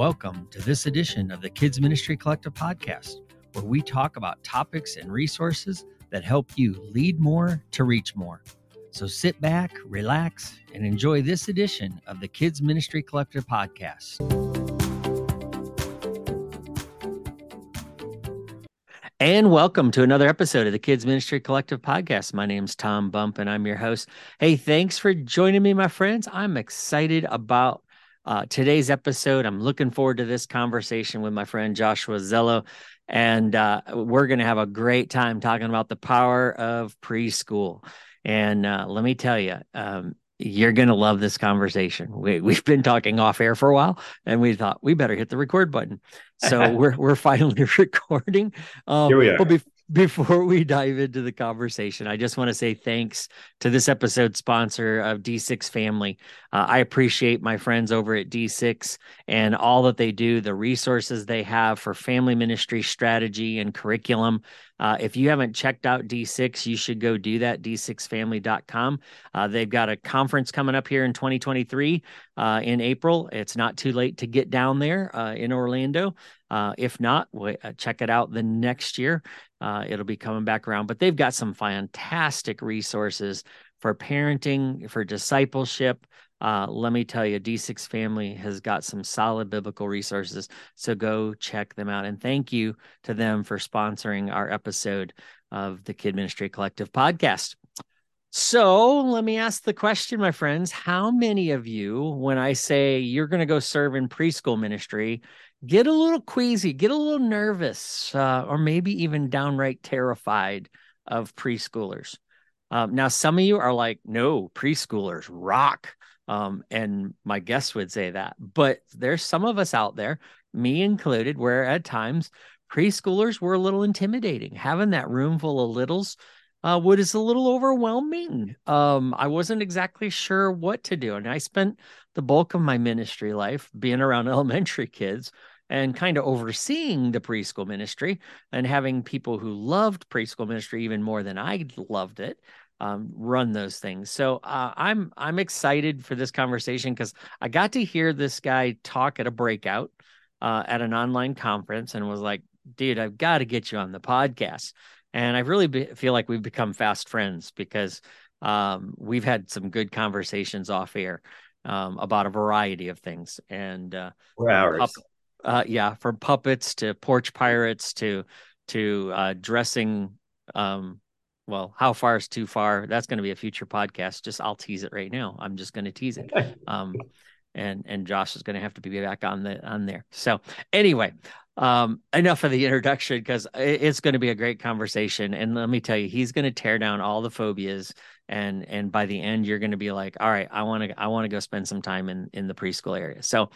Welcome to this edition of the Kids Ministry Collective podcast, where we talk about topics and resources that help you lead more to reach more. So sit back, relax, and enjoy this edition of the Kids Ministry Collective podcast. And welcome to another episode of the Kids Ministry Collective podcast. My name's Tom Bump, and I'm your host. Hey, thanks for joining me, my friends. I'm excited about uh, today's episode. I'm looking forward to this conversation with my friend Joshua Zello. And uh, we're going to have a great time talking about the power of preschool. And uh, let me tell you, um, you're going to love this conversation. We, we've been talking off air for a while, and we thought we better hit the record button. So we're we're finally recording. Um, Here we are. But before we dive into the conversation, I just want to say thanks to this episode sponsor of D6 Family. Uh, I appreciate my friends over at D6 and all that they do, the resources they have for family ministry strategy and curriculum. Uh, if you haven't checked out D6, you should go do that, d6family.com. Uh, they've got a conference coming up here in 2023 uh, in April. It's not too late to get down there uh, in Orlando. Uh, if not, uh, check it out the next year. Uh, it'll be coming back around. But they've got some fantastic resources for parenting, for discipleship. Uh, let me tell you, D6 Family has got some solid biblical resources. So go check them out. And thank you to them for sponsoring our episode of the Kid Ministry Collective podcast. So let me ask the question, my friends. How many of you, when I say you're going to go serve in preschool ministry, get a little queasy, get a little nervous, uh, or maybe even downright terrified of preschoolers? Um, now, some of you are like, no, preschoolers rock. Um, and my guests would say that. But there's some of us out there, me included, where at times preschoolers were a little intimidating. Having that room full of littles uh, is a little overwhelming. Um, I wasn't exactly sure what to do. And I spent the bulk of my ministry life being around elementary kids and kind of overseeing the preschool ministry and having people who loved preschool ministry even more than I loved it. Um, run those things. So uh, I'm I'm excited for this conversation because I got to hear this guy talk at a breakout uh, at an online conference and was like, "Dude, I've got to get you on the podcast." and I really be, feel like we've become fast friends because um, we've had some good conversations off air um, about a variety of things. And uh, four hours, pup, uh, yeah, from puppets to porch pirates to to uh, dressing. Um, well, how far is too far? That's going to be a future podcast. Just I'll tease it right now. I'm just going to tease it. Um, and and Josh is going to have to be back on the on there. So anyway, um, enough of the introduction because it's going to be a great conversation. And let me tell you, he's going to tear down all the phobias. And and by the end, you're going to be like, all right, I want to I want to go spend some time in in the preschool area. So,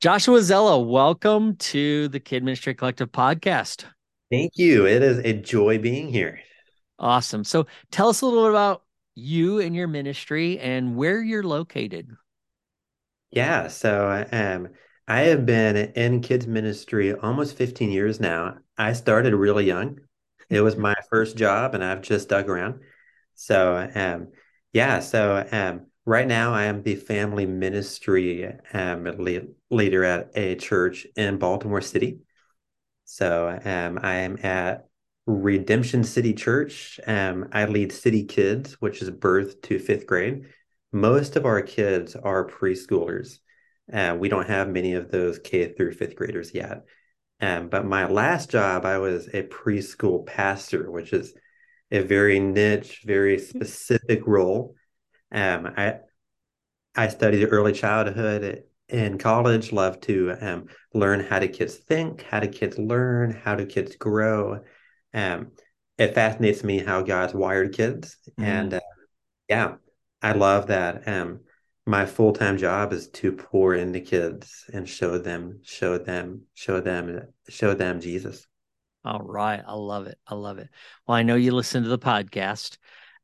Joshua Zello, welcome to the Kid Ministry Collective podcast. Thank you. It is a joy being here. Awesome. So, tell us a little bit about you and your ministry and where you're located. Yeah. So, um, I have been in kids ministry almost 15 years now. I started really young. It was my first job and I've just dug around. So um yeah, so um right now I am the family ministry um lead, leader at a church in Baltimore City. So um I am at Redemption City Church. Um I lead City Kids, which is birth to 5th grade. Most of our kids are preschoolers. Uh, we don't have many of those K through fifth graders yet. Um, but my last job, I was a preschool pastor, which is a very niche, very specific role. Um, I I studied early childhood in college. Love to um, learn how do kids think, how do kids learn, how do kids grow. Um, it fascinates me how God's wired kids, mm. and uh, yeah, I love that. Um, my full-time job is to pour into kids and show them show them show them show them jesus all right i love it i love it well i know you listen to the podcast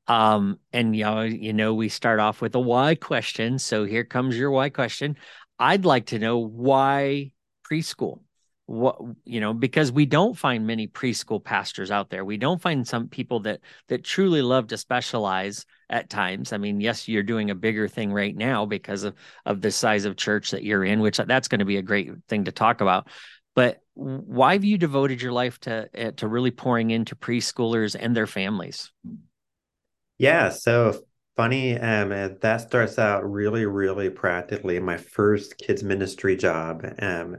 um and you know you know we start off with a why question. So here comes your why question. I'd like to know why preschool? What you know because we don't find many preschool pastors out there. We don't find some people that that truly love to specialize at times. I mean yes you're doing a bigger thing right now because of of the size of church that you're in which that's going to be a great thing to talk about. But why have you devoted your life to eh, to really pouring into preschoolers and their families yeah so funny um that starts out really really practically my first kids ministry job um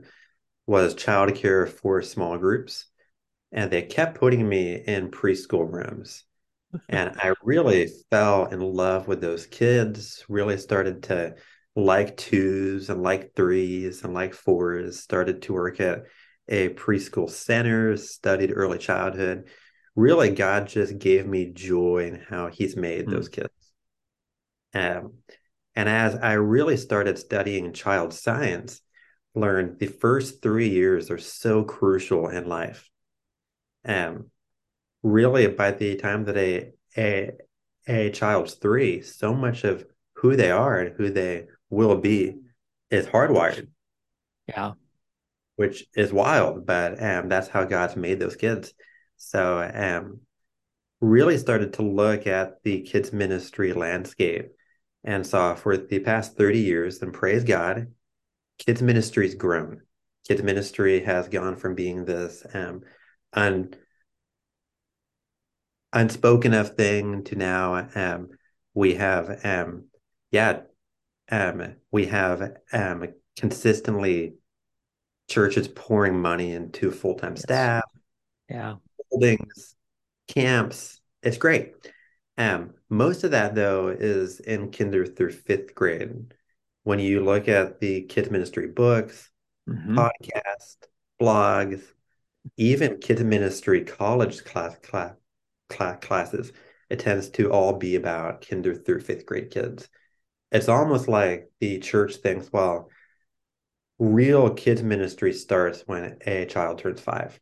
was childcare for small groups. And they kept putting me in preschool rooms. and I really fell in love with those kids, really started to like twos and like threes and like fours, started to work at a preschool center, studied early childhood. Really, God just gave me joy in how He's made mm. those kids. Um, and as I really started studying child science, learned the first three years are so crucial in life. Um, really, by the time that a a a child's three, so much of who they are and who they will be is hardwired. Yeah, which is wild, but um, that's how God's made those kids. So, um, really started to look at the kids ministry landscape and saw for the past 30 years and praise God kids ministry's grown. Kids ministry has gone from being this um, un, unspoken of thing to now um, we have um, yeah um, we have um, consistently churches pouring money into full-time yes. staff yeah buildings camps it's great um, most of that though is in kinder through fifth grade when you look at the kids ministry books, mm-hmm. podcast, blogs, even kids ministry college class, class, class classes, it tends to all be about kinder through fifth grade kids. It's almost like the church thinks, well, real kids ministry starts when a child turns five.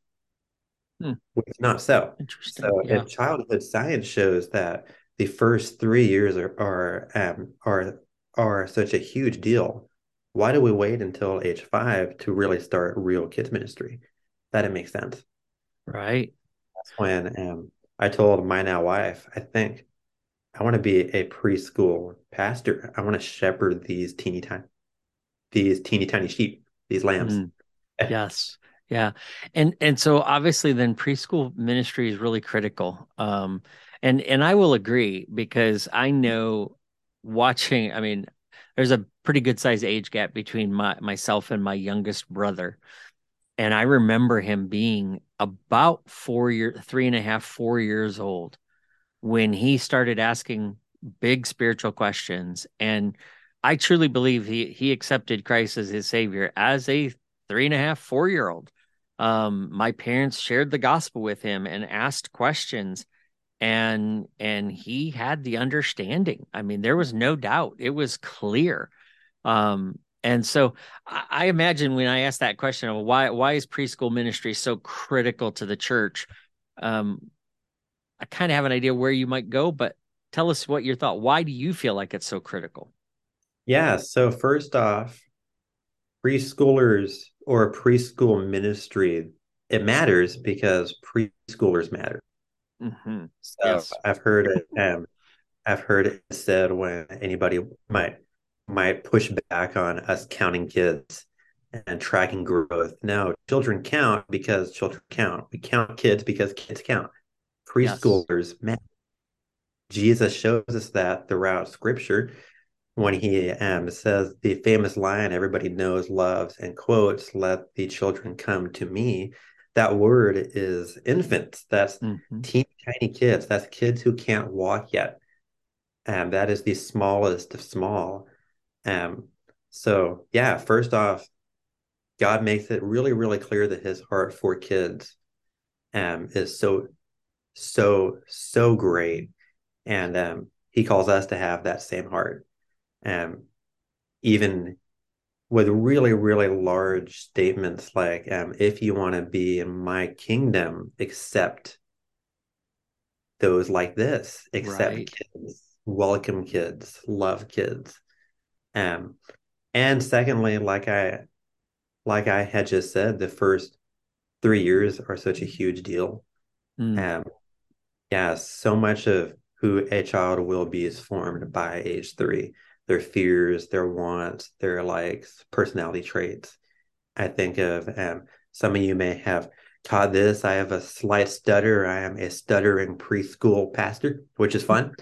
Hmm. Which is not so. Interesting. So yeah. childhood science shows that the first three years are are um, are are such a huge deal, why do we wait until age five to really start real kids ministry? That it makes sense. Right. That's when um, I told my now wife, I think I want to be a preschool pastor. I want to shepherd these teeny tiny, these teeny tiny sheep, these lambs. Mm. yes. Yeah. And and so obviously then preschool ministry is really critical. Um and and I will agree because I know watching, I mean, there's a pretty good size age gap between my myself and my youngest brother. And I remember him being about four year, three and a half, four years old when he started asking big spiritual questions. And I truly believe he he accepted Christ as his savior as a three and a half, four year old. Um, my parents shared the gospel with him and asked questions and and he had the understanding. I mean there was no doubt. It was clear. Um and so I, I imagine when i asked that question of why why is preschool ministry so critical to the church um i kind of have an idea where you might go but tell us what your thought why do you feel like it's so critical? Yeah so first off preschoolers or a preschool ministry it matters because preschoolers matter Mm-hmm. So yes. I've heard it. Um, I've heard it said when anybody might might push back on us counting kids and tracking growth. No, children count because children count. We count kids because kids count. Preschoolers yes. matter. Jesus shows us that throughout Scripture when he um, says the famous line everybody knows, loves, and quotes, "Let the children come to me." that word is infants. That's mm-hmm. teeny tiny kids. That's kids who can't walk yet. And that is the smallest of small. Um, so yeah, first off, God makes it really, really clear that his heart for kids um is so, so, so great. And um he calls us to have that same heart. Um even with really, really large statements like, um, if you want to be in my kingdom, accept those like this, accept right. kids, welcome kids, love kids. Um, and secondly, like I like I had just said, the first three years are such a huge deal. Mm. Um, yeah, so much of who a child will be is formed by age three. Their fears, their wants, their likes, personality traits. I think of um, some of you may have taught this. I have a slight stutter. I am a stuttering preschool pastor, which is fun.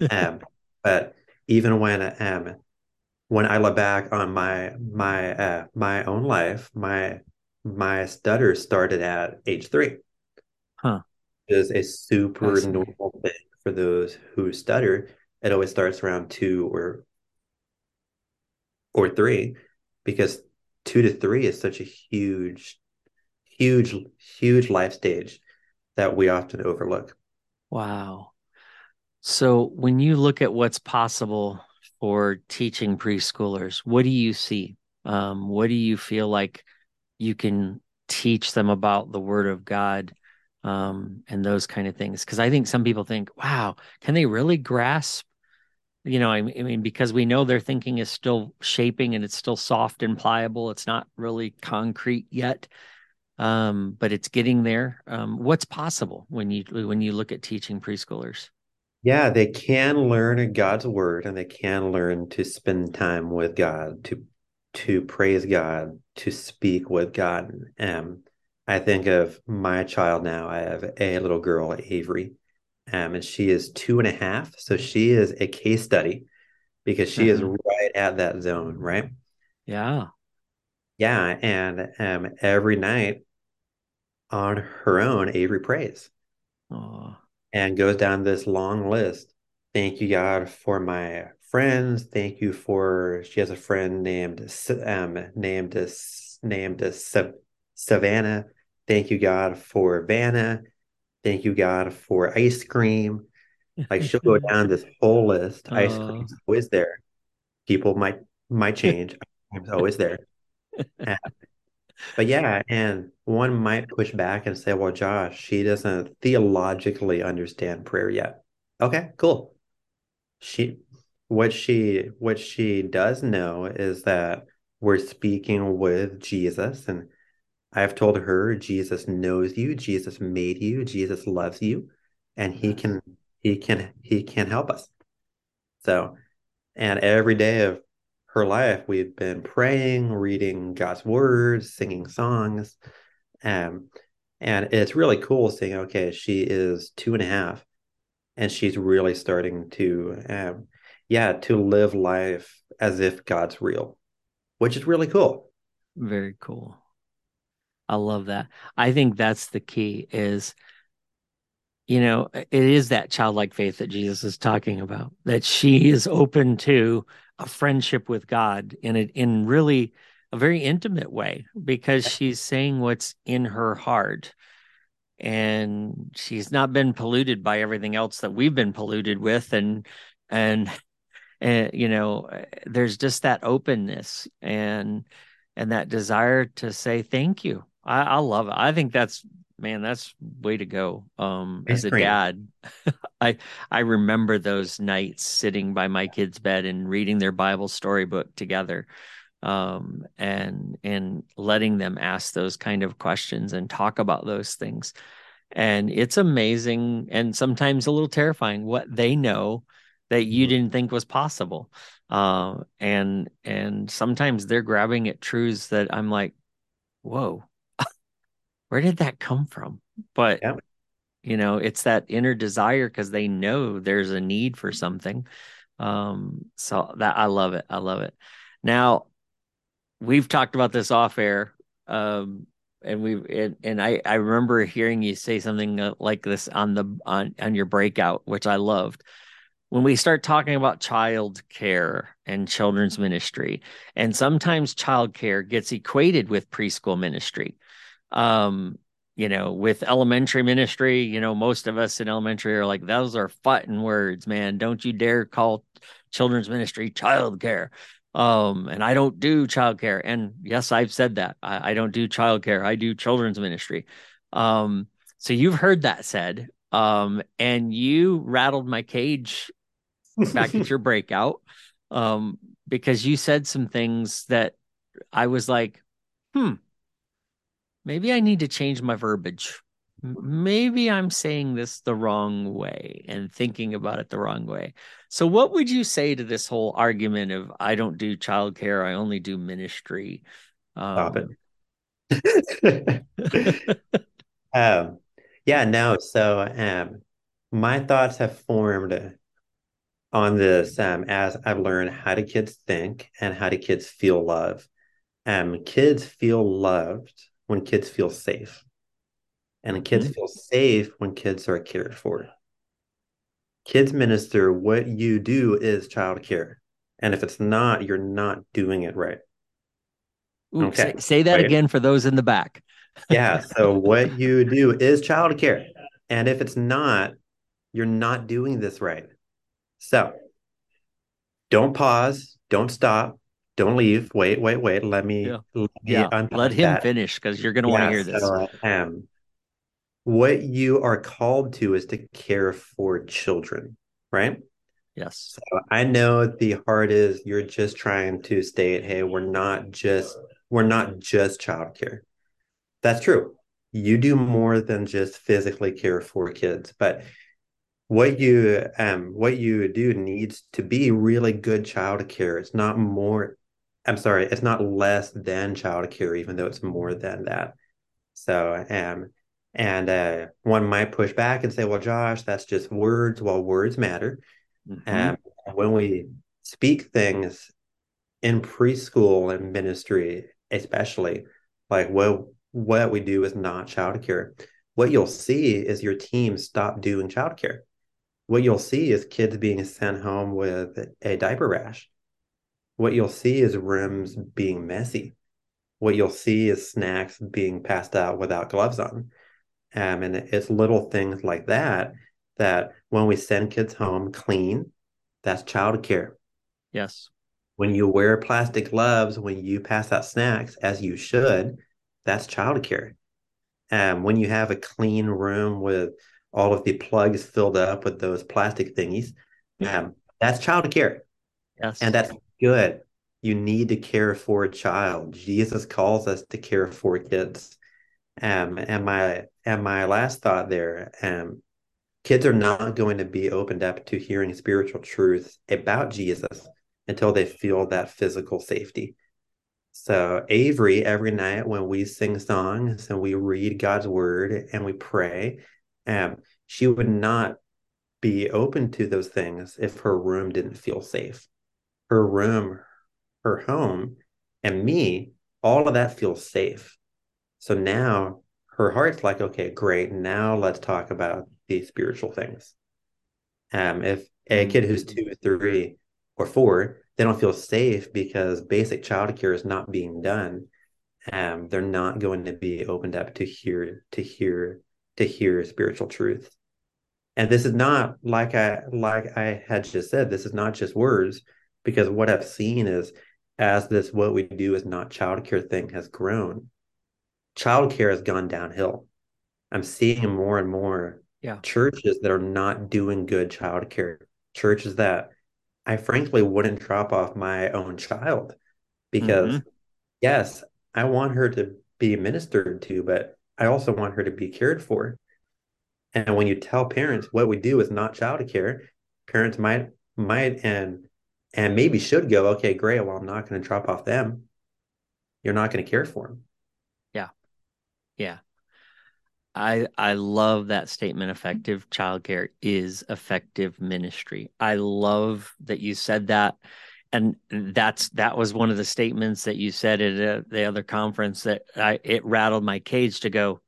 um, but even when um, when I look back on my my uh, my own life, my my stutter started at age three. Huh. Is a super normal thing for those who stutter. It always starts around two or or three, because two to three is such a huge, huge, huge life stage that we often overlook. Wow. So when you look at what's possible for teaching preschoolers, what do you see? Um, what do you feel like you can teach them about the Word of God um, and those kind of things? Because I think some people think, "Wow, can they really grasp?" You know, I mean, because we know their thinking is still shaping and it's still soft and pliable. It's not really concrete yet, um, but it's getting there. Um, what's possible when you when you look at teaching preschoolers? Yeah, they can learn God's word and they can learn to spend time with God, to to praise God, to speak with God. Um, I think of my child now. I have a little girl, Avery, um, and she is two and a half. So she is a case study because she is uh-huh. right at that zone, right? Yeah. Yeah. And um, every night on her own, Avery prays. Oh and goes down this long list. Thank you, God, for my friends. Thank you for she has a friend named um named named Savannah. Thank you, God, for Vanna. Thank you, God, for ice cream. Like she'll go down this whole list. Uh, ice cream's always there. People might might change. ice cream's always there. And but yeah, and one might push back and say, well, Josh, she doesn't theologically understand prayer yet. Okay, cool. She what she what she does know is that we're speaking with Jesus and I've told her Jesus knows you, Jesus made you, Jesus loves you, and he can he can he can help us. So and every day of her life, we've been praying, reading God's words, singing songs. Um, and it's really cool seeing, okay, she is two and a half and she's really starting to, um, yeah, to live life as if God's real, which is really cool. Very cool. I love that. I think that's the key is, you know, it is that childlike faith that Jesus is talking about, that she is open to a friendship with God in a, in really a very intimate way because she's saying what's in her heart. And she's not been polluted by everything else that we've been polluted with and and and you know uh, there's just that openness and and that desire to say thank you i, I love it. I think that's man that's way to go um as a dad. I i remember those nights sitting by my kids bed and reading their bible storybook together um and and letting them ask those kind of questions and talk about those things. And it's amazing and sometimes a little terrifying what they know that you mm-hmm. didn't think was possible uh, and and sometimes they're grabbing at truths that i'm like whoa where did that come from? But yeah. you know, it's that inner desire because they know there's a need for something. Um, so that I love it. I love it. Now, we've talked about this off air. Um, and we and, and I I remember hearing you say something uh, like this on the on on your breakout, which I loved. When we start talking about child care and children's ministry, and sometimes child care gets equated with preschool ministry um you know with elementary ministry you know most of us in elementary are like those are fighting words man. Don't you dare call children's ministry childcare. Um and i don't do childcare. And yes i've said that. I, I don't do childcare. I do children's ministry. Um so you've heard that said. Um and you rattled my cage back at your breakout um because you said some things that i was like hmm maybe I need to change my verbiage. Maybe I'm saying this the wrong way and thinking about it the wrong way. So, what would you say to this whole argument of I don't do childcare, I only do ministry? Stop um, it. um, yeah, no. So, um, my thoughts have formed on this um, as I've learned how do kids think and how do kids feel love. Um, kids feel loved when kids feel safe, and kids mm-hmm. feel safe when kids are cared for. Kids minister, what you do is child care, and if it's not, you're not doing it right. Ooh, okay, say, say that right? again for those in the back. yeah, so what you do is child care, and if it's not, you're not doing this right. So don't pause, don't stop, don't leave. Wait, wait, wait. Let me yeah, let, me yeah. let him that. finish because you're going to yeah, want to hear this. So, um, what you are called to is to care for children, right? Yes. So I know the heart is you're just trying to state, hey, we're not just we're not just childcare. That's true. You do more than just physically care for kids, but what you um what you do needs to be really good child care. It's not more I'm sorry, it's not less than child care, even though it's more than that. So um and uh, one might push back and say, well, Josh, that's just words. Well, words matter. Mm-hmm. Um, when we speak things in preschool and ministry, especially, like what what we do is not child care. What you'll see is your team stop doing child care. what you'll see is kids being sent home with a diaper rash. What you'll see is rooms being messy. What you'll see is snacks being passed out without gloves on. Um, and it's little things like that that when we send kids home clean, that's child care. Yes. When you wear plastic gloves, when you pass out snacks, as you should, that's child care. Um, when you have a clean room with all of the plugs filled up with those plastic thingies. Um, that's child care. Yes. And that's good. You need to care for a child. Jesus calls us to care for kids. Um, and my and my last thought there, um, kids are not going to be opened up to hearing spiritual truths about Jesus until they feel that physical safety. So Avery, every night when we sing songs and we read God's word and we pray, um, she would not be open to those things if her room didn't feel safe. Her room, her home, and me, all of that feels safe. So now her heart's like, okay, great. Now let's talk about these spiritual things. Um, if a kid who's two, three, or four, they don't feel safe because basic childcare is not being done. Um, they're not going to be opened up to hear to hear to hear spiritual truth. And this is not like I like I had just said, this is not just words, because what I've seen is as this what we do is not childcare thing has grown, childcare has gone downhill. I'm seeing more and more yeah. churches that are not doing good childcare, churches that I frankly wouldn't drop off my own child because mm-hmm. yes, I want her to be ministered to, but I also want her to be cared for. And when you tell parents what we do is not child care, parents might might and and maybe should go, okay, great. Well, I'm not going to drop off them. You're not going to care for them. Yeah. Yeah. I I love that statement. Effective childcare is effective ministry. I love that you said that and that's that was one of the statements that you said at uh, the other conference that I it rattled my cage to go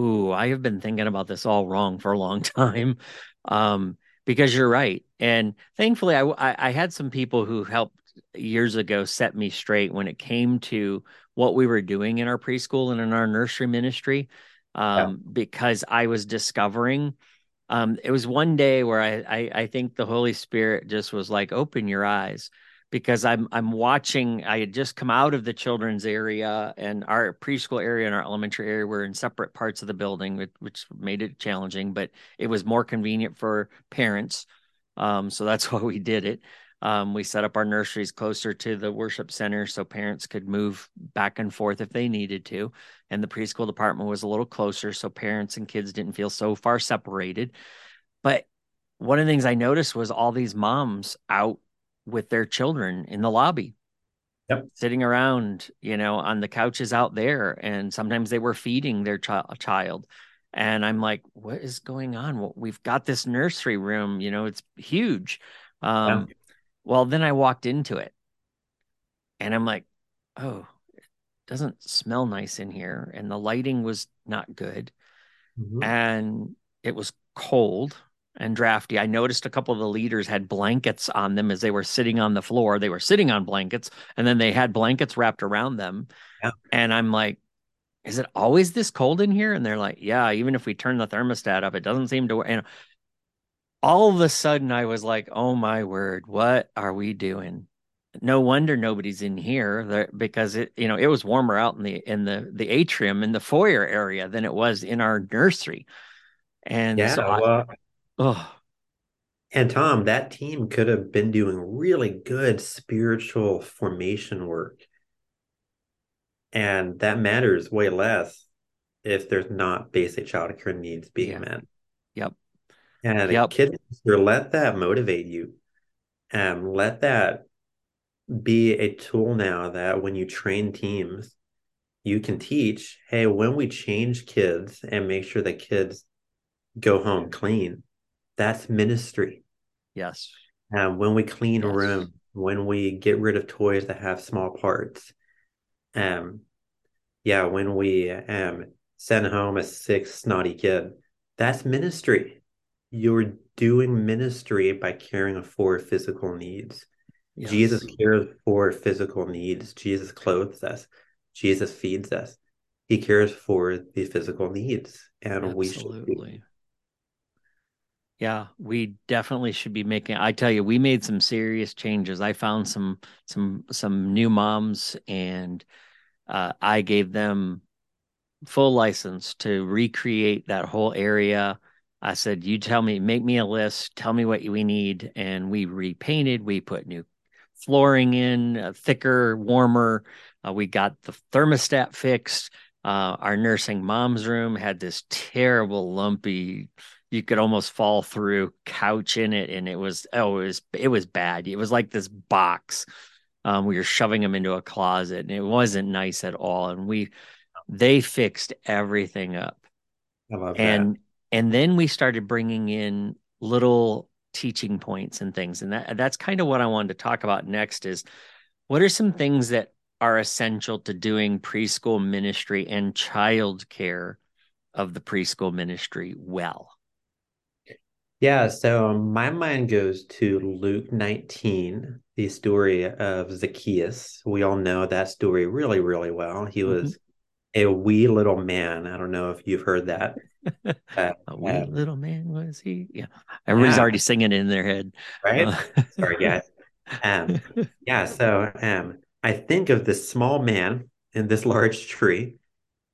ooh i have been thinking about this all wrong for a long time um, because you're right and thankfully I, I, I had some people who helped years ago set me straight when it came to what we were doing in our preschool and in our nursery ministry um, yeah. because i was discovering um, it was one day where I, I, I think the Holy Spirit just was like, open your eyes, because I'm I'm watching. I had just come out of the children's area and our preschool area and our elementary area were in separate parts of the building, which made it challenging, but it was more convenient for parents. Um, so that's why we did it. Um, we set up our nurseries closer to the worship center so parents could move back and forth if they needed to. And the preschool department was a little closer so parents and kids didn't feel so far separated. But one of the things I noticed was all these moms out with their children in the lobby. Yep. Sitting around, you know, on the couches out there. And sometimes they were feeding their ch- child. And I'm like, what is going on? Well, we've got this nursery room, you know, it's huge. Um, yeah. Well, then I walked into it and I'm like, oh, it doesn't smell nice in here. And the lighting was not good. Mm-hmm. And it was cold and drafty. I noticed a couple of the leaders had blankets on them as they were sitting on the floor. They were sitting on blankets and then they had blankets wrapped around them. Yeah. And I'm like, is it always this cold in here? And they're like, yeah, even if we turn the thermostat up, it doesn't seem to. work. And all of a sudden, I was like, oh my word, what are we doing? No wonder nobody's in here there, because it, you know, it was warmer out in the in the the atrium in the foyer area than it was in our nursery. And yeah, so well, I, oh, and Tom, that team could have been doing really good spiritual formation work and that matters way less if there's not basic child care needs being yeah. met. Yep. And yep. kids, let that motivate you. and let that be a tool now that when you train teams, you can teach, hey, when we change kids and make sure that kids go home clean, that's ministry. Yes. And when we clean yes. a room, when we get rid of toys that have small parts, um yeah when we um send home a sick snotty kid that's ministry you're doing ministry by caring for physical needs yes. jesus cares for physical needs jesus clothes us jesus feeds us he cares for the physical needs and Absolutely. we should yeah, we definitely should be making I tell you, we made some serious changes. I found some some some new moms and uh, I gave them full license to recreate that whole area. I said, "You tell me, make me a list, tell me what we need," and we repainted. We put new flooring in, uh, thicker, warmer. Uh, we got the thermostat fixed. Uh, our nursing mom's room had this terrible, lumpy you could almost fall through couch in it and it was oh it was it was bad. It was like this box um, we were shoving them into a closet and it wasn't nice at all and we they fixed everything up. I love and that. and then we started bringing in little teaching points and things and that that's kind of what i wanted to talk about next is what are some things that are essential to doing preschool ministry and child care of the preschool ministry well yeah, so my mind goes to Luke 19, the story of Zacchaeus. We all know that story really, really well. He mm-hmm. was a wee little man. I don't know if you've heard that. Uh, a wee uh, little man was he? Yeah. Everybody's yeah. already singing it in their head. Right? Uh, Sorry, guys. Um, yeah, so um, I think of this small man in this large tree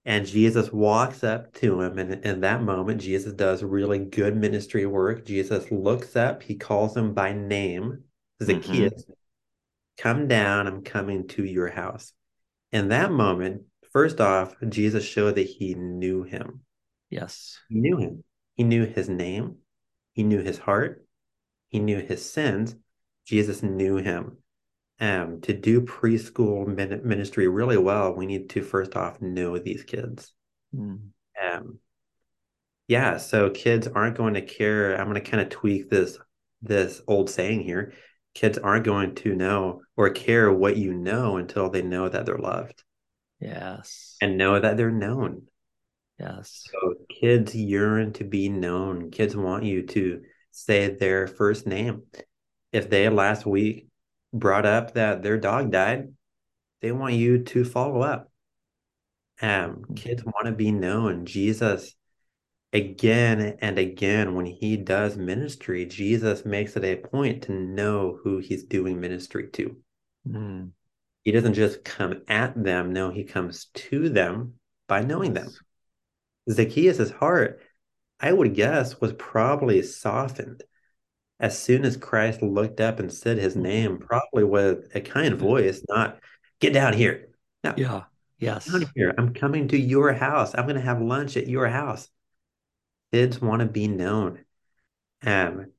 and Jesus walks up to him. And in that moment, Jesus does really good ministry work. Jesus looks up, he calls him by name, Zacchaeus, mm-hmm. come down, I'm coming to your house. In that moment, first off, Jesus showed that he knew him. Yes. He knew him. He knew his name. He knew his heart. He knew his sins. Jesus knew him um, to do preschool ministry really well, we need to first off know these kids. Mm. Um, yeah, so kids aren't going to care. I'm going to kind of tweak this this old saying here. Kids aren't going to know or care what you know until they know that they're loved. Yes. And know that they're known. Yes. So kids yearn to be known. Kids want you to say their first name. If they last week brought up that their dog died, they want you to follow up. Um, kids want to be known. Jesus, again and again, when he does ministry, Jesus makes it a point to know who he's doing ministry to. Mm. He doesn't just come at them, no, he comes to them by knowing them. Zacchaeus' heart, I would guess, was probably softened as soon as Christ looked up and said his Mm-hmm. name, probably with a kind voice, not get down here. No, Yeah. Yes. down here. I'm coming to your house. I'm going to have lunch at your house. Kids want to be known. Um,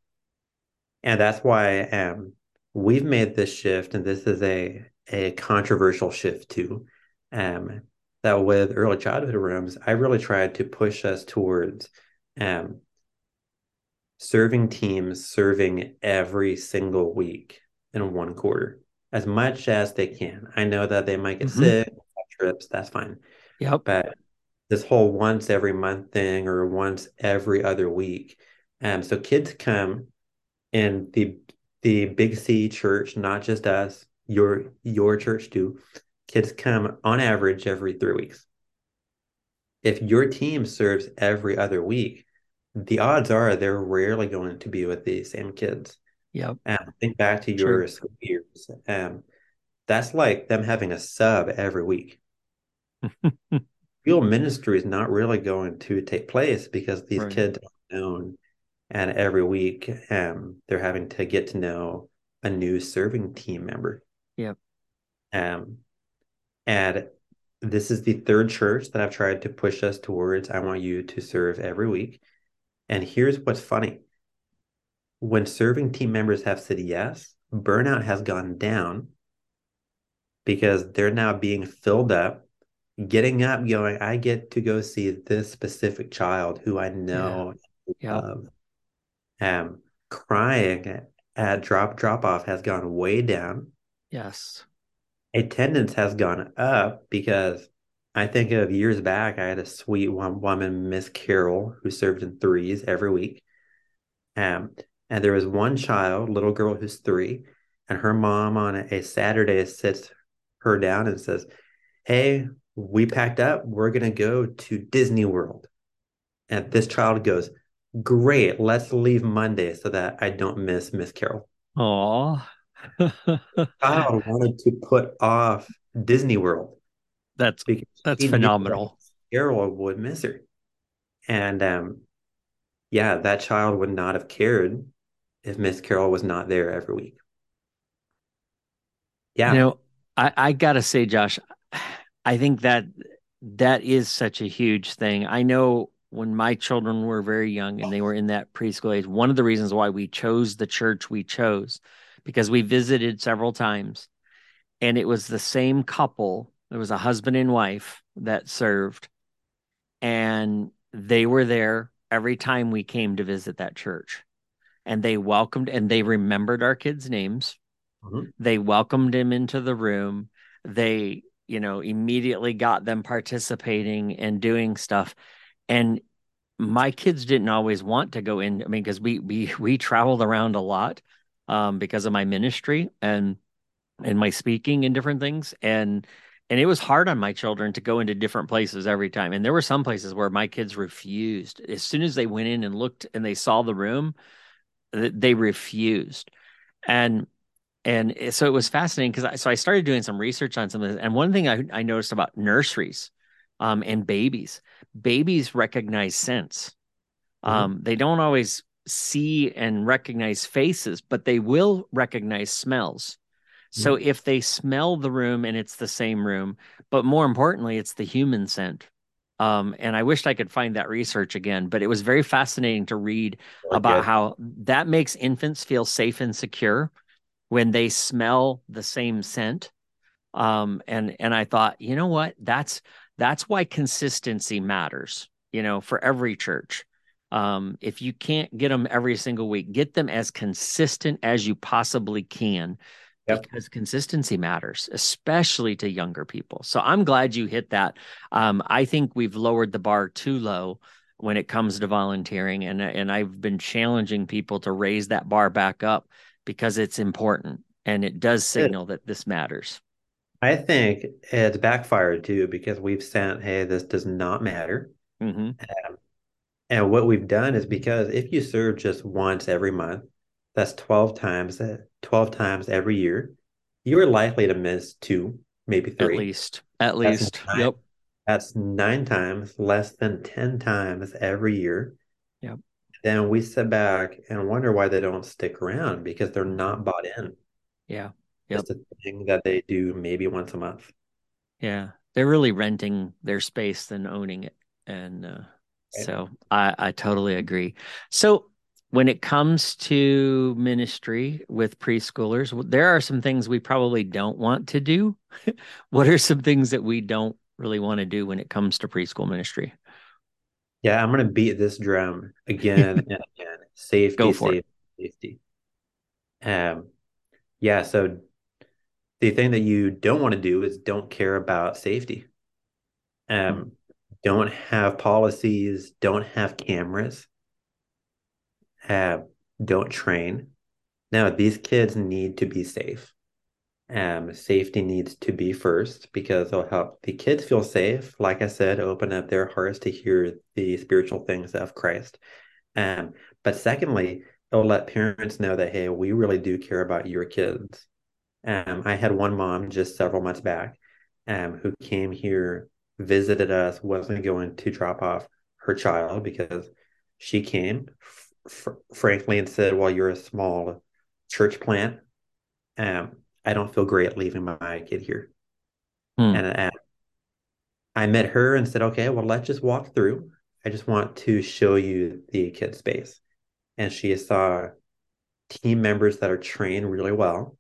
and that's why um, we've made this shift, and this is a a controversial shift too. Um, that with early childhood rooms, I really tried to push us towards um, serving teams serving every single week in one quarter as much as they can. I know that they might get Mhm. sick, trips, that's fine. Yep. But this whole once every month thing or once every other week. Um, so kids come in the the big C church, not just us, your your church too. Kids come on average every three weeks. If your team serves every other week, the odds are they're rarely going to be with the same kids. Yep. Um, think back to True. your school years. Um, that's like them having a sub every week. Real ministry is not really going to take place because these Right. kids are known, and every week um, they're having to get to know a new serving team member. Yep. Um, and this is the third church that I've tried to push us towards. I want you to serve every week. And here's what's funny. When serving team members have said yes, burnout has gone down because they're now being filled up, getting up, going, I get to go see this specific child who I know Yep. of. Um, crying at drop drop off has gone way down. Yes. attendance has gone up because I think of years back, I had a sweet woman, Miss Carol, who served in threes every week. Um, and there was one child, little girl who's three, and her mom on a, Saturday sits her down and says, Hey, we packed up. We're going to go to Disney World. And this child goes, Great, let's leave Monday so that I don't miss Miss Carol. Oh. Child wanted to put off Disney World. That's because that's he knew that phenomenal. Carol would miss her. And um, yeah, that child would not have cared if Miss Carol was not there every week. Yeah. You know, I, I gotta say, Josh, I think that that is such a huge thing. I know when my children were very young and they were in that preschool age, one of the reasons why we chose the church we chose, because we visited several times, and it was the same couple. There was a husband and wife that served, and they were there every time we came to visit that church. And they welcomed and they remembered our kids' names. Mhm. they welcomed him into the room. They you know immediately got them participating and doing stuff. And my kids didn't always want to go in. I mean because we we we traveled around a lot um because of my ministry and and my speaking and different things. And and it was hard on my children to go into different places every time and there were some places where my kids refused as soon as they went in and looked and they saw the room they refused and and so it was fascinating because I, so I started doing some research on some of this. And one thing I, I noticed about nurseries um, and babies, babies recognize scents. Mhm. Um, they don't always see and recognize faces, but they will recognize smells. So if they smell the room and it's the same room, but more importantly, it's the human scent. Um, and I wished I could find that research again, but it was very fascinating to read Really about how that makes infants feel safe and secure when they smell the same scent. Um, and and I thought, you know what? That's that's why consistency matters. You know, for every church. Um, if you can't get them every single week, get them as consistent as you possibly can. Yep. Because consistency matters, especially to younger people. So I'm glad you hit that. Um, I think we've lowered the bar too low when it comes to volunteering, and and I've been challenging people to raise that bar back up because it's important and it does signal that this matters. I think it's backfired too because we've sent, hey, this does not matter. hmm And what we've done is because if you serve just once every month, that's 12 times, uh, 12 times every year, you're likely to miss two, maybe three. At least, at That's least. nine. Yep. That's nine times, less than 10 times every year. Yep. then we sit back and wonder why they don't stick around because they're not bought in. Yeah. Yep. It's a thing that they do maybe once a month. Yeah. They're really renting their space than owning it. And uh, so I, I totally agree. So when it comes to ministry with preschoolers, there are some things we probably don't want to do. what are some things that we don't really want to do when it comes to preschool ministry? Yeah, I'm going to beat this drum again and again. Safety, Go for safety, it. safety. Um, yeah, so the thing that you don't want to do is don't care about safety. Um, don't have policies, don't have cameras, uh, don't train. Now, these kids need to be safe. Um, safety needs to be first because it'll help the kids feel safe. Like I said, open up their hearts to hear the spiritual things of Christ. Um, but secondly, it'll let parents know that hey, we really do care about your kids. Um, I had one mom just several months back, um, who came here, visited us, wasn't going to drop off her child because she came, f- frankly, and said, "Well, you're a small church plant. Um, I don't feel great leaving my kid here. Hmm. And, and I met her and said, okay, well, let's just walk through. I just want to show you the kid space. And she saw team members that are trained really well.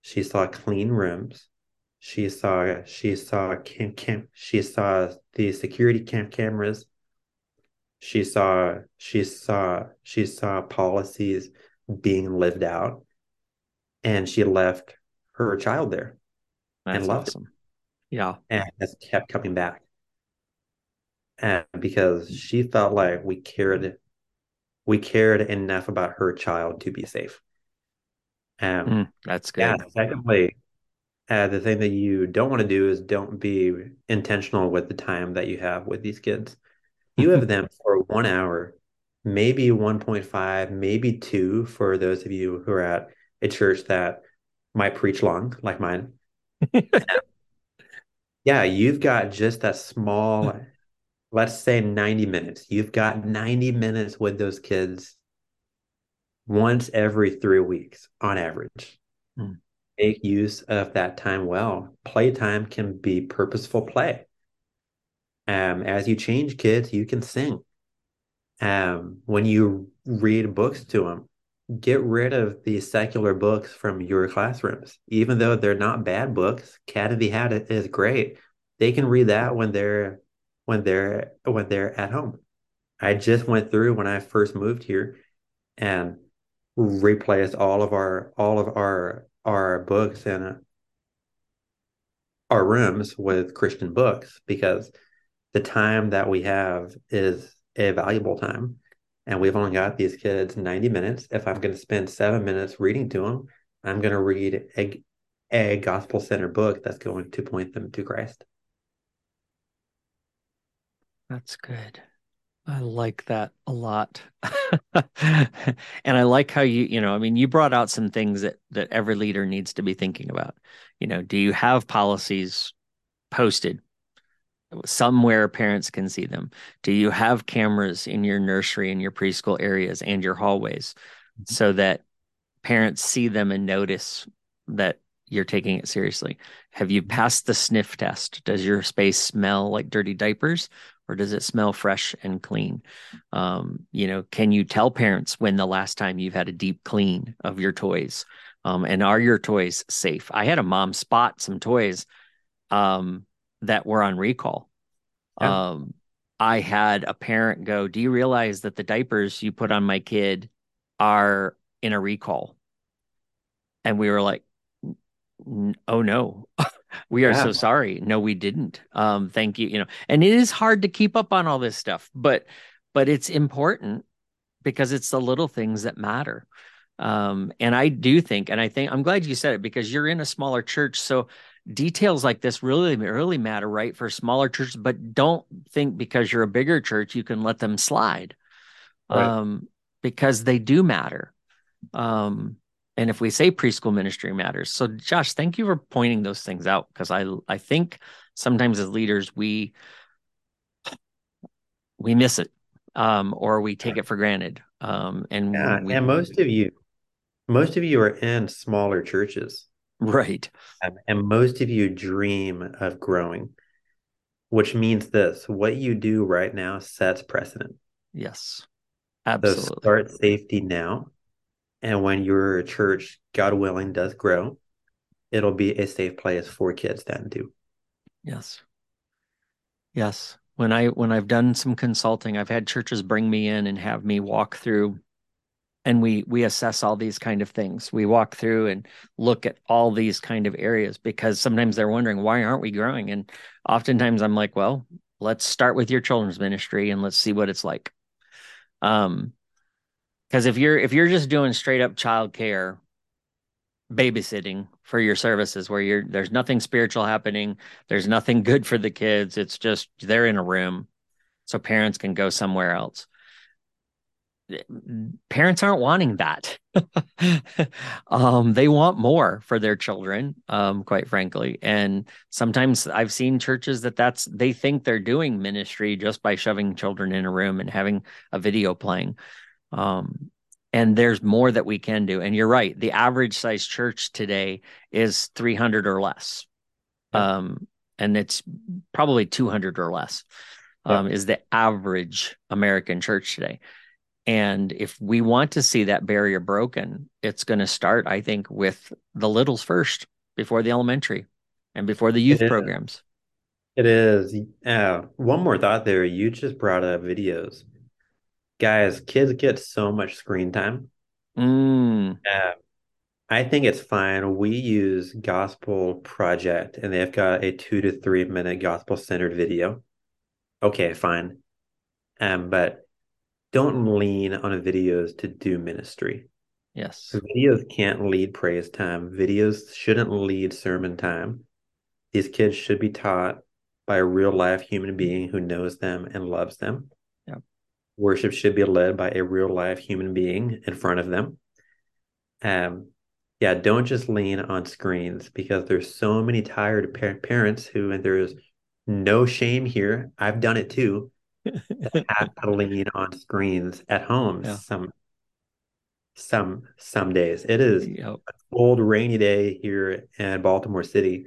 She saw clean rooms. She saw she saw cam, cam she saw the security cam cameras. She saw she saw she saw policies being lived out. And she left her child there That's and loved awesome. It. Yeah. And has kept coming back. And because she felt like we cared we cared enough about her child to be safe. Um, mm, that's good. Yeah, secondly, uh, the thing that you don't want to do is don't be intentional with the time that you have with these kids. You have them for one hour, maybe 1.5, maybe two for those of you who are at a church that might preach long like mine. yeah, you've got just that small, let's say 90 minutes. You've got 90 minutes with those kids once every three weeks on average. Hmm. Make use of that time well. Playtime can be purposeful play. Um, as you change kids, you can sing. Um, when you read books to them, get rid of the secular books from your classrooms. Even though they're not bad books, Cat in the Hat is great. They can read that when they're when they're when they're at home. I just went through when I first moved here and replaced all of our all of our our books in our rooms with Christian books because the time that we have is a valuable time and we've only got these kids 90 minutes. If I'm going to spend seven minutes reading to them, I'm going to read a, a gospel centered book that's going to point them to Christ. That's good. I like that a lot. and I like how you, you know, I mean, you brought out some things that that every leader needs to be thinking about. You know, do you have policies posted somewhere parents can see them? Do you have cameras in your nursery and your preschool areas and your hallways mm-hmm. so that parents see them and notice that you're taking it seriously? Have you passed the sniff test? Does your space smell like dirty diapers or does it smell fresh and clean? Um, you know, can you tell parents when the last time you've had a deep clean of your toys? Um, and are your toys safe? I had a mom spot some toys um, that were on recall. Yeah. Um, I had a parent go, Do you realize that the diapers you put on my kid are in a recall? And we were like, Oh no, we are yeah. so sorry. No, we didn't. Um, thank you. You know, and it is hard to keep up on all this stuff, but but it's important because it's the little things that matter. Um, and I do think, and I think I'm glad you said it because you're in a smaller church. So details like this really really matter right for smaller churches but don't think because you're a bigger church you can let them slide right. um, because they do matter um, and if we say preschool ministry matters. So josh thank you for pointing those things out because i i think sometimes as leaders we we miss it um, or we take it for granted Um, and Yeah, we, and most of you, most of you are in smaller churches, right. um, and most of you dream of growing, which means this: what you do right now sets precedent. Yes, So absolutely. start safety now, and when your church, God willing, does grow, it'll be a safe place for kids then too. Yes. Yes. When I when I've done some consulting, I've had churches bring me in and have me walk through and we we assess all these kind of things. We walk through and look at all these kind of areas because sometimes they're wondering why aren't we growing? And oftentimes I'm like, well, let's start with your children's ministry and let's see what it's like. Um because if you're if you're just doing straight up child care babysitting for your services where you're there's nothing spiritual happening there's nothing good for the kids it's just they're in a room so parents can go somewhere else parents aren't wanting that um, they want more for their children um, quite frankly and sometimes i've seen churches that that's they think they're doing ministry just by shoving children in a room and having a video playing um, and there's more that we can do. And you're right. The average size church today is 300 or less. Um, and it's probably 200 or less um, yep. is the average American church today. And if we want to see that barrier broken, it's going to start, I think, with the littles first before the elementary and before the youth it programs. It is. Uh, one more thought there. You just brought up videos guys, kids get so much screen time. Mm. Uh, I think it's fine. We use Gospel Project and they've got a two to three minute gospel centered video. Okay, fine. Um, but don't lean on videos to do ministry. Yes. Videos can't lead praise time. Videos shouldn't lead sermon time. These kids should be taught by a real life human being who knows them and loves them Yeah. worship should be led by a real life human being in front of them. Um, yeah, don't just lean on screens because there's so many tired par- parents who, and there's no shame here. I've done it too. Have to lean on screens at home yeah. some some some days. It is yep. a cold, rainy day here in Baltimore City.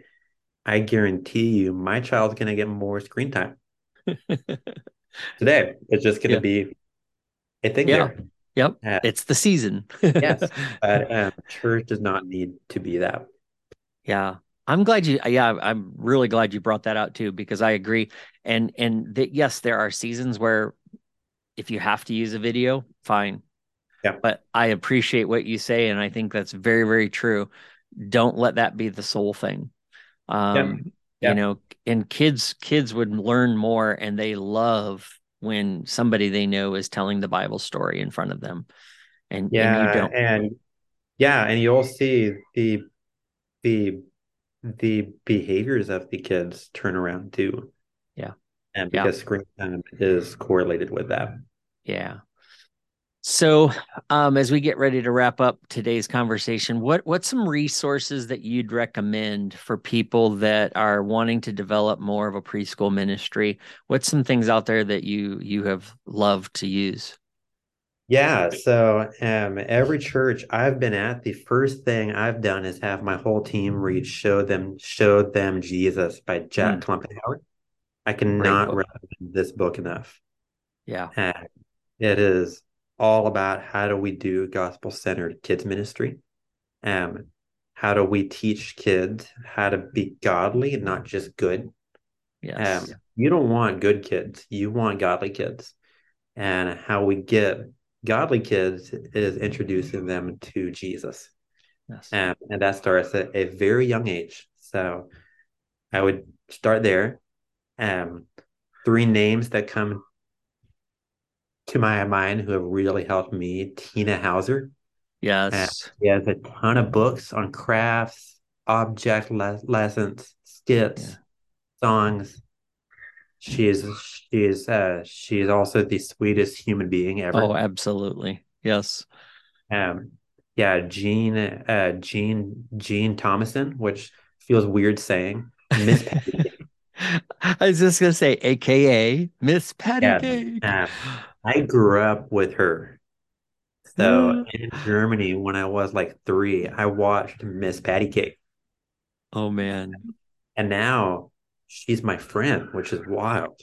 I guarantee you, my child's going to get more screen time today. It's just going to yeah. be a thing yeah. there. Yep. Uh, it's the season. yes. But um, church does not need to be that. Yeah. I'm glad you yeah, I'm really glad you brought that out too because I agree. And and that yes, there are seasons where if you have to use a video, fine. Yeah. But I appreciate what you say and I think that's very very true. Don't let that be the sole thing. Um yeah. Yeah. you know, and kids kids would learn more and they love when somebody they know is telling the Bible story in front of them. And yeah, and you don't and yeah, and you'll see the the the behaviors of the kids turn around too. Yeah. And because yeah. screen time is correlated with that. Yeah. So, um, as we get ready to wrap up today's conversation, what what's some resources that you'd recommend for people that are wanting to develop more of a preschool ministry? What's some things out there that you you have loved to use? Yeah, so um, every church I've been at, the first thing I've done is have my whole team read "Show Them Show Them Jesus" by Jack mm. Klumpenhower. I cannot recommend this book enough. Yeah, and it is all about how do we do gospel centered kids ministry um how do we teach kids how to be godly and not just good yes. um you don't want good kids you want godly kids and how we get godly kids is introducing them to jesus yes. um, and that starts at a very young age so i would start there um three names that come to my mind who have really helped me Tina Houser. Yes. And she has a ton of books on crafts, object le- lessons, skits, yeah. songs. She is she is uh she is also the sweetest human being ever. Oh, absolutely. Yes. Um yeah, Jean uh Jean Jean Thomason, which feels weird saying. Miss Patty. I was just gonna say, AKA Miss Patty yeah, uh, I grew up with her. So in Germany, when I was like three, I watched Miss Patty Cake. Oh man. And now she's my friend, which is wild.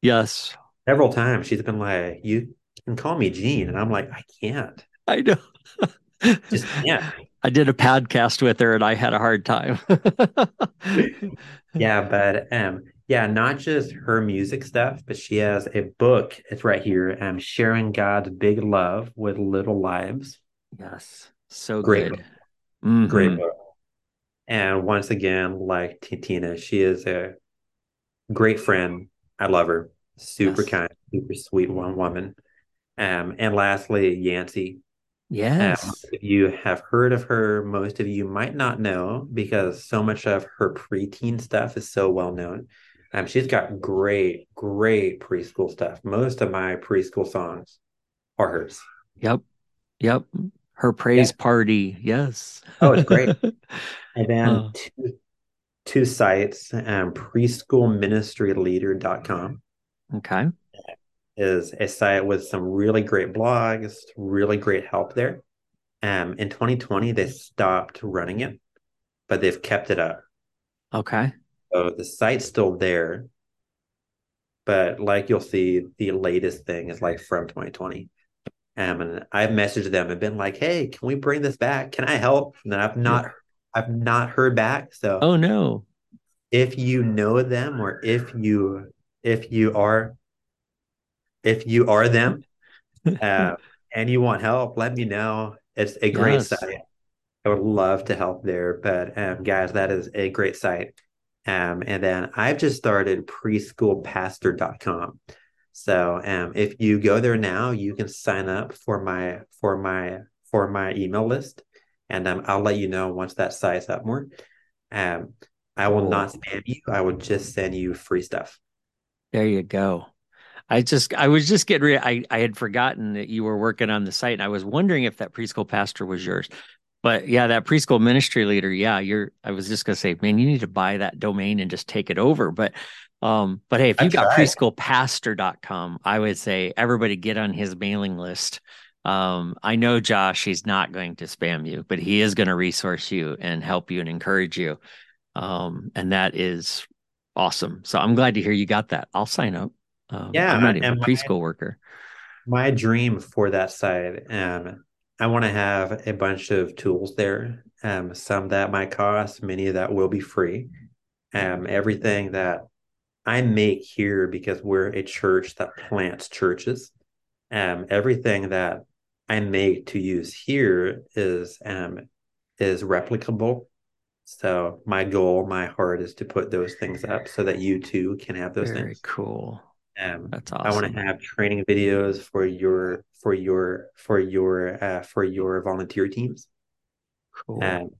Yes. Several times she's been like, You can call me Jean. And I'm like, I can't. I know. Just can't. I did a podcast with her and I had a hard time. yeah, but um, yeah, not just her music stuff, but she has a book. It's right here. Um, sharing God's big love with little lives. Yes, so great, good. Mm-hmm. great book. And once again, like Tina, she is a great friend. I love her. Super yes. kind, super sweet one woman. Um, and lastly, Yancy. Yes. Um, if you have heard of her, most of you might not know because so much of her preteen stuff is so well known. Um, she's got great, great preschool stuff. Most of my preschool songs are hers. Yep. Yep. Her praise yeah. party. Yes. Oh, it's great. and then uh, two, two sites, um, preschoolministryleader.com. Okay is a site with some really great blogs, really great help there. Um, in 2020, they stopped running it, but they've kept it up. Okay. So the site's still there, but like you'll see, the latest thing is like from 2020. Um, and I've messaged them and been like, "Hey, can we bring this back? Can I help?" And I've not. I've not heard back. So, oh no, if you know them or if you if you are if you are them uh, and you want help, let me know. It's a great yes. site. I would love to help there. But um, guys, that is a great site. Um, and then I've just started preschoolpastor.com. So um, if you go there now, you can sign up for my for my for my email list, and um, I'll let you know once that size up more. Um, I will not spam you. I will just send you free stuff. There you go. I just I was just getting ready. I, I had forgotten that you were working on the site and I was wondering if that preschool pastor was yours. But yeah, that preschool ministry leader, yeah, you're I was just gonna say, man, you need to buy that domain and just take it over. But um, but hey, if you got preschoolpastor.com, I would say everybody get on his mailing list. Um, I know Josh, he's not going to spam you, but he is going to resource you and help you and encourage you. Um, and that is awesome. So I'm glad to hear you got that. I'll sign up. Um, yeah, I'm not even a preschool my, worker. My dream for that side, um, I want to have a bunch of tools there. Um, some that might cost, many of that will be free. Um, everything that I make here because we're a church that plants churches. Um, everything that I make to use here is um is replicable. So my goal, my heart is to put those things up so that you too can have those things. Very things. Cool. Um, That's awesome. I want to have training videos for your for your for your uh, for your volunteer teams. Cool. Um,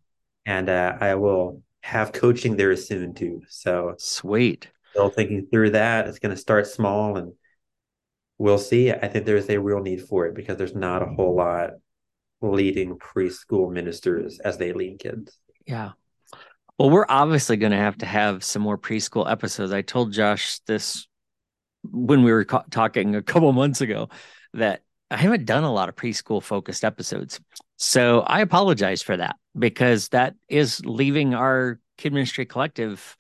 and uh, I will have coaching there soon too. So sweet. Still thinking through that. It's going to start small, and we'll see. I think there's a real need for it because there's not a whole mm-hmm. lot leading preschool ministers as they lead kids. Yeah. Well, we're obviously going to have to have some more preschool episodes. I told Josh this when we were ca- talking a couple months ago that I haven't done a lot of preschool focused episodes. So I apologize for that because that is leaving our kid ministry collective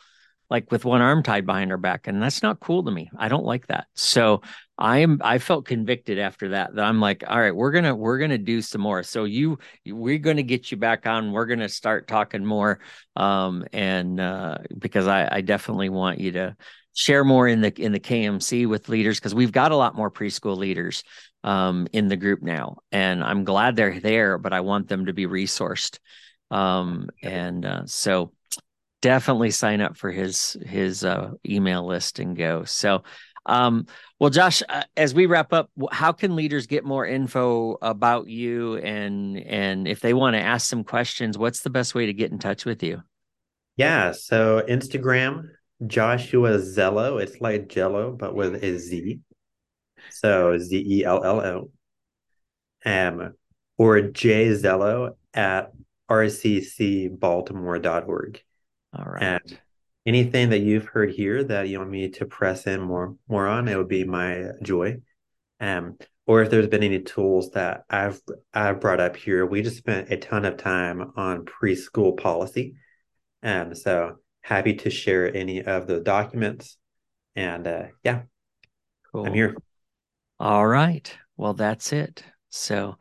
like with one arm tied behind her back and that's not cool to me. I don't like that. So I am I felt convicted after that that I'm like all right, we're going to we're to do some more. So you we're going to get you back on. We're going to start talking more um and uh because I I definitely want you to share more in the in the KMC with leaders because we've got a lot more preschool leaders um, in the group now, and I'm glad they're there. But I want them to be resourced, um, and uh, so definitely sign up for his his uh, email list and go. So, um, well, Josh, uh, as we wrap up, how can leaders get more info about you and and if they want to ask some questions, what's the best way to get in touch with you? Yeah, so Instagram Joshua Zello. It's like Jello, but with a Z. So Z E L L O. Um, or J Zello at rccbaltimore.org. All right. And anything that you've heard here that you want me to press in more more on, it would be my joy. Um, or if there's been any tools that I've I've brought up here. We just spent a ton of time on preschool policy, and so happy to share any of the documents. And uh, yeah, cool. I'm here. All right. Well, that's it. So,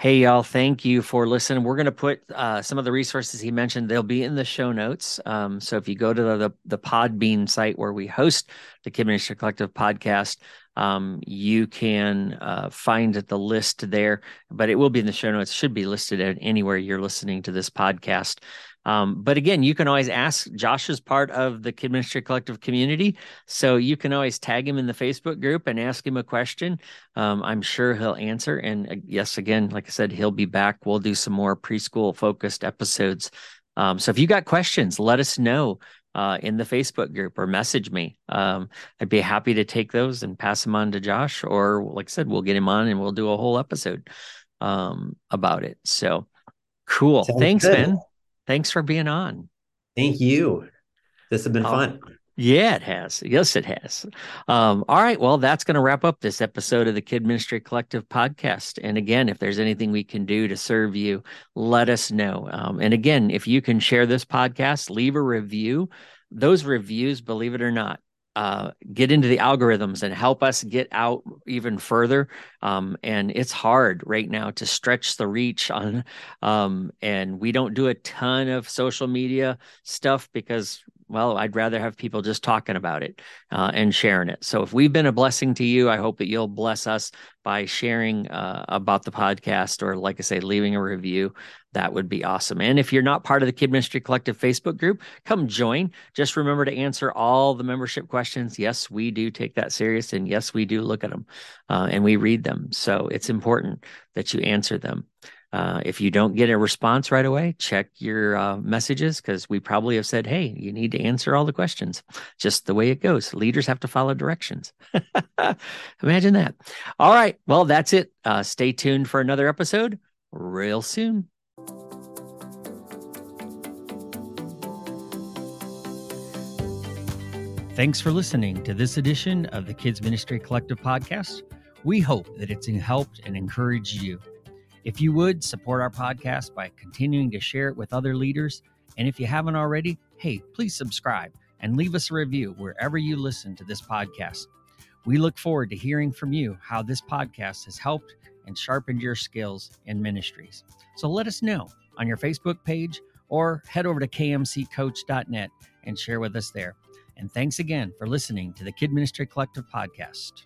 hey, y'all, thank you for listening. We're going to put uh, some of the resources he mentioned, they'll be in the show notes. Um, so if you go to the, the, the Podbean site where we host the Kid Ministry Collective podcast, um, you can uh, find the list there, but it will be in the show notes, should be listed at anywhere you're listening to this podcast. Um, but again, you can always ask. Josh is part of the Kid Ministry Collective community, so you can always tag him in the Facebook group and ask him a question. Um, I'm sure he'll answer. And uh, yes, again, like I said, he'll be back. We'll do some more preschool focused episodes. Um, so if you got questions, let us know uh, in the Facebook group or message me. Um, I'd be happy to take those and pass them on to Josh. Or like I said, we'll get him on and we'll do a whole episode um, about it. So cool. Sounds Thanks, good. man. Thanks for being on. Thank you. This has been oh, fun. Yeah, it has. Yes, it has. Um, all right. Well, that's going to wrap up this episode of the Kid Ministry Collective podcast. And again, if there's anything we can do to serve you, let us know. Um, and again, if you can share this podcast, leave a review. Those reviews, believe it or not, uh, get into the algorithms and help us get out even further. Um, and it's hard right now to stretch the reach on. Um, and we don't do a ton of social media stuff because well, I'd rather have people just talking about it uh, and sharing it. So if we've been a blessing to you, I hope that you'll bless us by sharing uh, about the podcast or, like I say, leaving a review. That would be awesome. And if you're not part of the Kid Ministry Collective Facebook group, come join. Just remember to answer all the membership questions. Yes, we do take that serious. And yes, we do look at them uh, and we read them. So it's important that you answer them. Uh, if you don't get a response right away, check your uh, messages because we probably have said, hey, you need to answer all the questions. Just the way it goes. Leaders have to follow directions. Imagine that. All right. Well, that's it. Uh, stay tuned for another episode real soon. Thanks for listening to this edition of the Kids Ministry Collective podcast. We hope that it's helped and encouraged you. If you would support our podcast by continuing to share it with other leaders, and if you haven't already, hey, please subscribe and leave us a review wherever you listen to this podcast. We look forward to hearing from you how this podcast has helped and sharpened your skills in ministries. So let us know on your Facebook page or head over to kmccoach.net and share with us there. And thanks again for listening to the Kid Ministry Collective podcast.